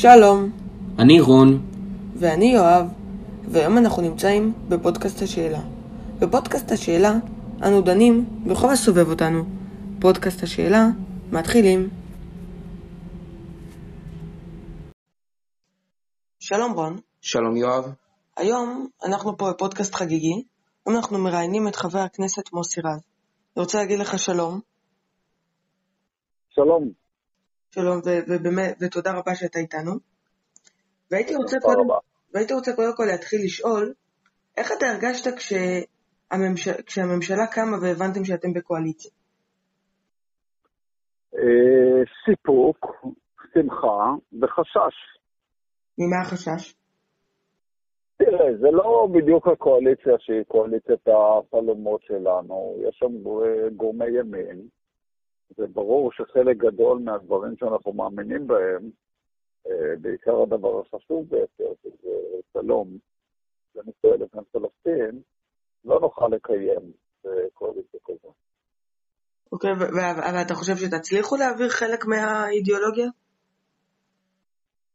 שלום, אני רון, ואני יואב, והיום אנחנו נמצאים בפודקאסט השאלה. בפודקאסט השאלה אנו דנים בכל הסובב אותנו. פודקאסט השאלה, מתחילים. שלום רון, שלום יואב. היום אנחנו פה בפודקאסט חגיגי, ואנחנו מראיינים את חבר הכנסת מוסי רז. אני רוצה להגיד לך שלום, שלום, שלום, ובאמת, ותודה רבה שאתה איתנו. והייתי רוצה, קודם. והייתי רוצה קודם כל להתחיל לשאול, איך אתה הרגשת כשהממש... כשהממשלה קמה והבנתם שאתם בקואליציה? אה, סיפוק, שמחה וחשש. ממה החשש? תראה, זה לא בדיוק הקואליציה שהיא קואליציית החלומות שלנו, יש שם גור- גורמי ימין. זה ברור שחלק גדול מהדברים שאנחנו מאמינים בהם, אה, בעיקר הדבר החשוב ביותר, שזה שלום בין ישראל לבין פלסטין, לא נוכל לקיים בקואליציה כזאת. אוקיי, אבל אתה חושב שתצליחו להעביר חלק מהאידיאולוגיה?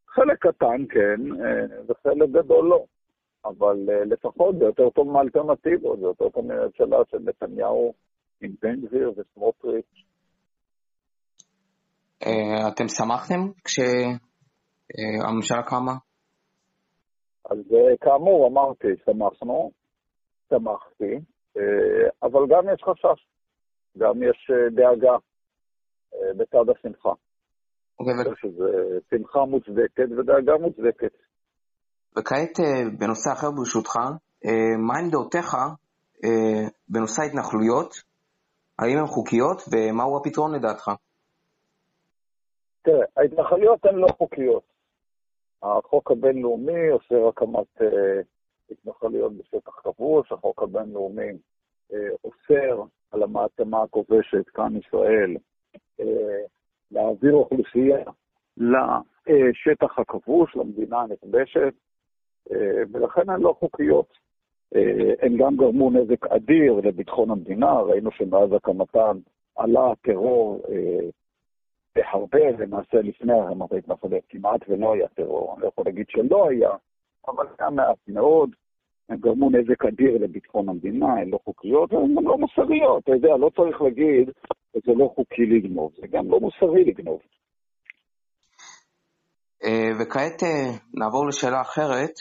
חלק קטן כן, אה, וחלק גדול לא. אבל אה, לפחות זה יותר טוב מאלטרנטיבות, זה יותר טוב מממשלה של נתניהו עם בן גביר וסמוטריץ'. אה, אתם שמחתם כשהממשלה קמה? אז אה, כאמור, אמרתי, שמחנו, שמחתי, אה, אבל גם יש חשש, גם יש דאגה בצד השמחה. אני חושב שזו שמחה מוצדקת ודאגה מוצדקת. וכעת בנושא אחר ברשותך, מה עמדותיך אה, בנושא ההתנחלויות? האם הן חוקיות ומהו הפתרון לדעתך? תראה, ההתנחלויות הן לא חוקיות. החוק הבינלאומי אוסר הקמת אה, התנחלויות בשטח כבוש, החוק הבינלאומי אה, אוסר על המעצמה הכובשת, כאן ישראל, אה, להעביר אוכלוסייה לשטח הכבוש, למדינה הנכבשת, אה, ולכן הן לא חוקיות. אה, הן גם גרמו נזק אדיר לביטחון המדינה, ראינו שמאז הקמתן עלה הטרור בהרבה, למעשה לפני הרמת ההתנחלויות כמעט ולא היה טרור, אני לא יכול להגיד שלא היה, אבל היה מעט מאוד. הם גרמו נזק אדיר לביטחון המדינה, הן לא חוקיות, והן גם לא מוסריות. אתה יודע, לא צריך להגיד שזה לא חוקי לגנוב, זה גם לא מוסרי לגנוב. אה, וכעת אה, נעבור לשאלה אחרת.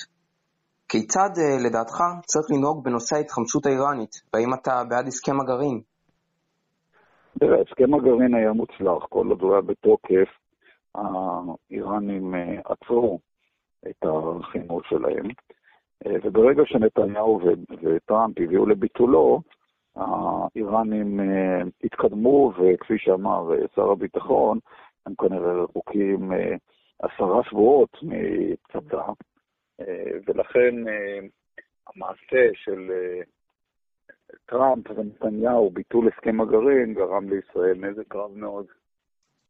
כיצד אה, לדעתך צריך לנהוג בנושא ההתחמשות האיראנית? והאם אתה בעד הסכם הגרעין? תראה, הסכם הגרעין היה מוצלח, כל עוד הוא היה בתוקף, האיראנים אה, עצרו את החימוש שלהם, אה, וברגע שנתניהו וטראמפ הביאו לביטולו, האיראנים אה, התקדמו, וכפי שאמר שר הביטחון, הם כנראה רחוקים עשרה שבועות מפצצה, ולכן המעשה של טראמפ ונתניהו, ביטול הסכם הגרעין, גרם לישראל נזק רב מאוד.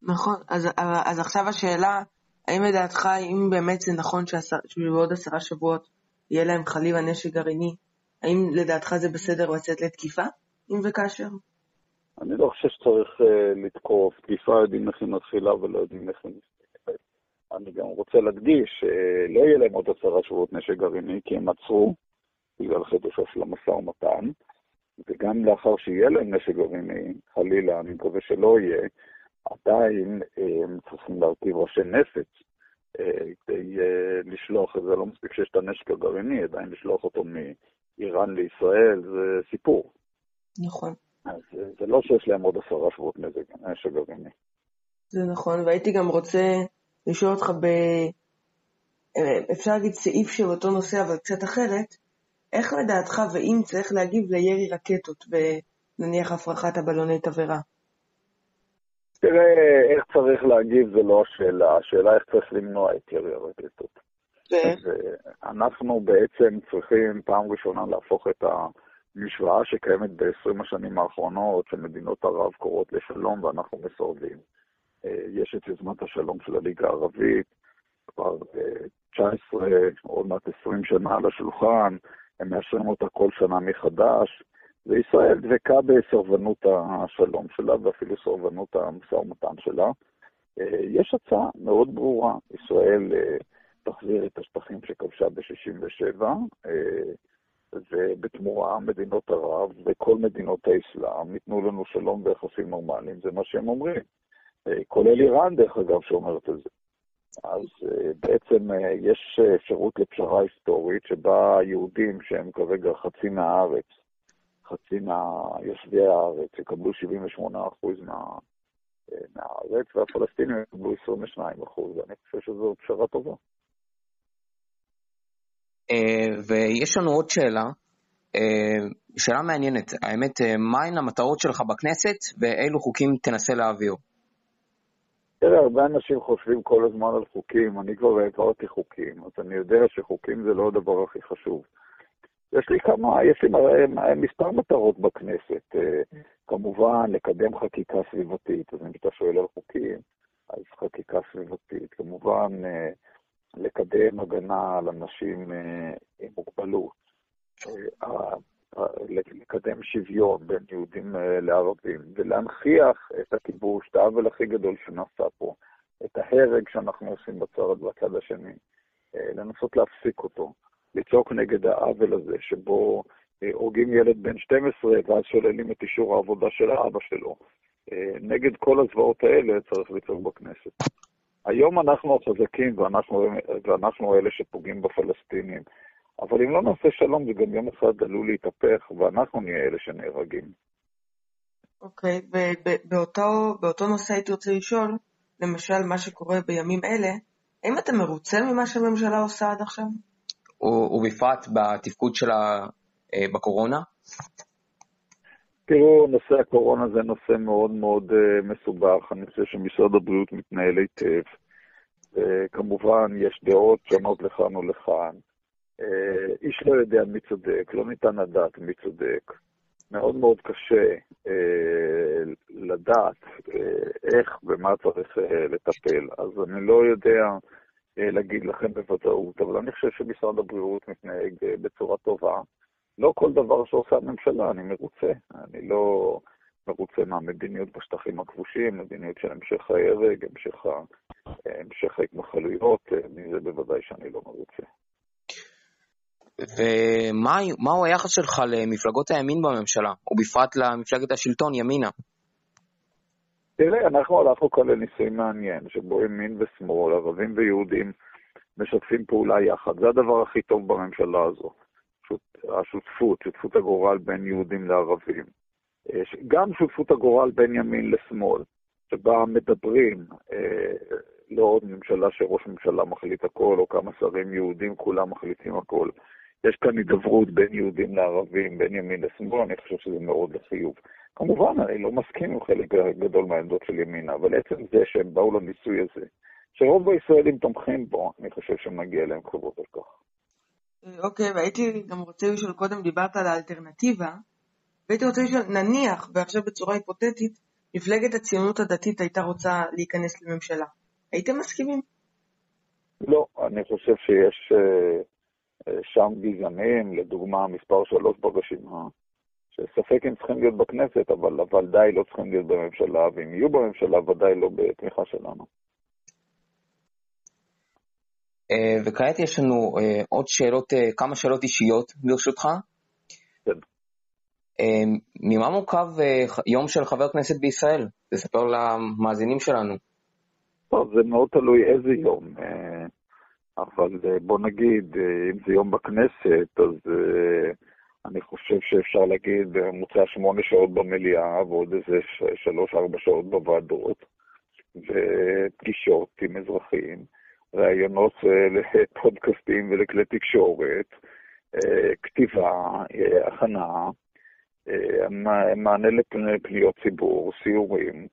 נכון, אז, אז עכשיו השאלה, האם לדעתך, אם באמת זה נכון שעשר, שבעוד עשרה שבועות יהיה להם חלילה נשק גרעיני, האם לדעתך זה בסדר לצאת לתקיפה, אם וכאשר? אני לא חושב שצריך uh, לתקוף, תקיפה יודעים איך היא מתחילה ולא יודעים איך היא מסתכלת. אני גם רוצה להדגיש שלא יהיה להם עוד עשרה שבועות נשק גרעיני, כי הם עצרו בגלל של המשא ומתן, וגם לאחר שיהיה להם נשק גרעיני, חלילה, אני מקווה שלא יהיה, עדיין הם צריכים להרכיב ראשי נפץ אה, כדי אה, לשלוח את זה, לא מספיק שיש את הנשק הגרעיני, עדיין לשלוח אותו מאיראן לישראל זה סיפור. נכון, אז אה, זה לא שיש להם עוד עשרה שבועות נזק, נשק גרעיני. זה נכון, והייתי גם רוצה לשאול אותך ב... אפשר להגיד סעיף של אותו נושא, אבל קצת אחרת, איך לדעתך ואם צריך להגיב לירי רקטות ונניח הפרחת הבלוני תבערה? תראה, איך צריך להגיב זה לא השאלה, השאלה איך צריך למנוע את ירי הרקטות. אה, אנחנו בעצם צריכים פעם ראשונה להפוך את המשוואה שקיימת ב-20 השנים האחרונות, שמדינות ערב קוראות לשלום ואנחנו מסרבים. אה, יש את יוזמת השלום של הליגה הערבית, כבר אה, 19, עוד מעט 20 שנה על השולחן, הם מאשרים אותה כל שנה מחדש, וישראל דבקה בסרבנות השלום שלה ואפילו סרבנות המשא ומתן שלה. יש הצעה מאוד ברורה, ישראל תחזיר את השטחים שכבשה ב-67', ובתמורה מדינות ערב וכל מדינות האסלאם ייתנו לנו שלום ויחסים נורמליים, זה מה שהם אומרים. כולל איראן, דרך אגב, שאומרת את זה. אז בעצם יש אפשרות לפשרה היסטורית שבה היהודים, שהם כרגע חצי מהארץ, חצי מיושבי הארץ, יקבלו 78% מה, מהארץ, והפלסטינים יקבלו 22%, ואני חושב שזו פשרה טובה. אה, ויש לנו עוד שאלה, אה, שאלה מעניינת, האמת, אה, מהן המטרות שלך בכנסת ואילו חוקים תנסה להעביר? תראה, הרבה אנשים חושבים כל הזמן על חוקים, אני כבר העברתי חוקים, אז אני יודע שחוקים זה לא הדבר הכי חשוב. יש לי כמה, יש לי מספר מטרות בכנסת. כמובן, לקדם חקיקה סביבתית, אז אם אתה שואל על חוקים, אז חקיקה סביבתית. כמובן, לקדם הגנה על אנשים אה, עם מוגבלות, אה, לקדם שוויון בין יהודים אה, לערבים, ולהנכיח את הכיבוש, את העוול הכי גדול שנעשה פה, את ההרג שאנחנו עושים בצד, בצד השני, לנסות להפסיק אותו, לצעוק נגד העוול הזה, שבו הורגים ילד בן 12 ואז שוללים את אישור העבודה של האבא שלו. נגד כל הזוועות האלה צריך לצעוק בכנסת. היום אנחנו החזקים ואנחנו, ואנחנו אלה שפוגעים בפלסטינים. אבל אם לא נעשה שלום, זה גם יום אחד עלול להתהפך, ואנחנו נהיה אלה שנהרגים. אוקיי, okay, ובאותו נושא הייתי רוצה לשאול, למשל, מה שקורה בימים אלה, האם אתה מרוצה ממה שהממשלה עושה עד עכשיו? ובפרט בתפקוד שלה אה, בקורונה? תראו, נושא הקורונה זה נושא מאוד מאוד uh, מסובך. אני חושב שמשרד הבריאות מתנהל היטב. וכמובן, יש דעות שונות לכאן ולכאן. Uh, איש לא יודע מי צודק, לא ניתן לדעת מי צודק. מאוד מאוד קשה uh, לדעת uh, איך ומה צריך uh, לטפל. אז אני לא יודע uh, להגיד לכם בוודאות, אבל אני חושב שמשרד הבריאות מתנהג uh, בצורה טובה. לא כל דבר שעושה הממשלה, אני מרוצה. אני לא מרוצה מהמדיניות בשטחים הכבושים, מדיניות של המשך ההרג, המשך, המשך ההתנחלויות, מזה בוודאי שאני לא מרוצה. ומהו היחס שלך למפלגות הימין בממשלה, ובפרט למפלגת השלטון, ימינה? תראה, אנחנו הלכנו כאן לניסוי מעניין, שבו ימין ושמאל, ערבים ויהודים, משתפים פעולה יחד. זה הדבר הכי טוב בממשלה הזו. השותפות, שותפות הגורל בין יהודים לערבים. אה, גם שותפות הגורל בין ימין לשמאל, שבה מדברים, אה, לא עוד ממשלה שראש ממשלה מחליט הכל, או כמה שרים יהודים, כולם מחליטים הכל. יש כאן הידברות בין יהודים לערבים, בין ימין לשמאל, אני חושב שזה מאוד לחיוב. כמובן, אני לא מסכים עם חלק גדול מהעמדות של ימינה, אבל עצם זה שהם באו לניסוי הזה, שרוב הישראלים תומכים בו, אני חושב שמגיע להם כבוד על כך. אוקיי, והייתי גם רוצה לשאול, קודם דיברת על האלטרנטיבה, והייתי רוצה לשאול, נניח, ועכשיו בצורה היפותטית, מפלגת הציונות הדתית הייתה רוצה להיכנס לממשלה. הייתם מסכימים? לא, אני חושב שיש אה, שם גזענים, לדוגמה, מספר שלוש ברשימה, שספק אם צריכים להיות בכנסת, אבל ודאי לא צריכים להיות בממשלה, ואם יהיו בממשלה, ודאי לא בתמיכה שלנו. אה, וכעת יש לנו אה, עוד שאלות, אה, כמה שאלות אישיות ברשותך. כן. ממה מורכב יום של חבר כנסת בישראל? תספר למאזינים שלנו. טוב, זה מאוד תלוי איזה יום, אבל בוא נגיד, אם זה יום בכנסת, אז אני חושב שאפשר להגיד בממוצע שמונה שעות במליאה ועוד איזה שלוש-ארבע שעות בוועדות, ופגישות עם אזרחים. ראיונות אה, לפודקאסטים ולכלי תקשורת, אה, כתיבה, אה, הכנה, מענה לפניות ציבור, סיורים.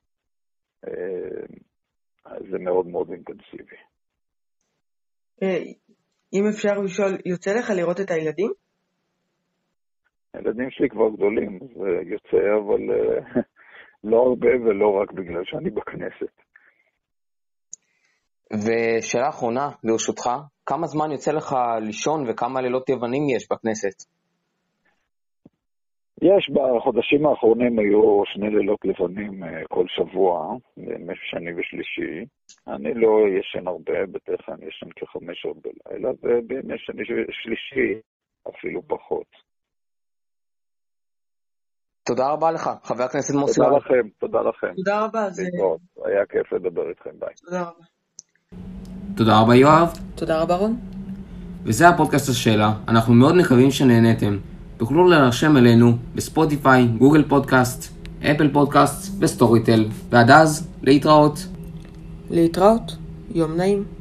זה מאוד מאוד אינטנסיבי. אם אפשר לשאול, יוצא לך לראות את הילדים? הילדים שלי כבר גדולים, זה יוצא, אבל לא הרבה ולא רק בגלל שאני בכנסת. ושאלה אחרונה, ברשותך, כמה זמן יוצא לך לישון וכמה לילות יוונים יש בכנסת? יש, בחודשים האחרונים היו שני לילות לבנים אה, כל שבוע, בימי שני ושלישי. אני לא ישן הרבה, בדרך כלל אני ישן כחמש שעות בלילה, ובימי שני ושלישי אפילו פחות. תודה רבה לך, חבר הכנסת מוסי. תודה לכם, תודה לכם. תודה רבה. זה... היה כיף לדבר איתכם, ביי. תודה רבה. תודה רבה יואב. תודה רבה רון. וזה הפודקאסט השאלה, אנחנו מאוד מקווים שנהניתם. תוכלו להירשם אלינו בספוטיפיי, גוגל פודקאסט, אפל פודקאסט וסטוריטל. ועד אז, להתראות. להתראות, יום נעים.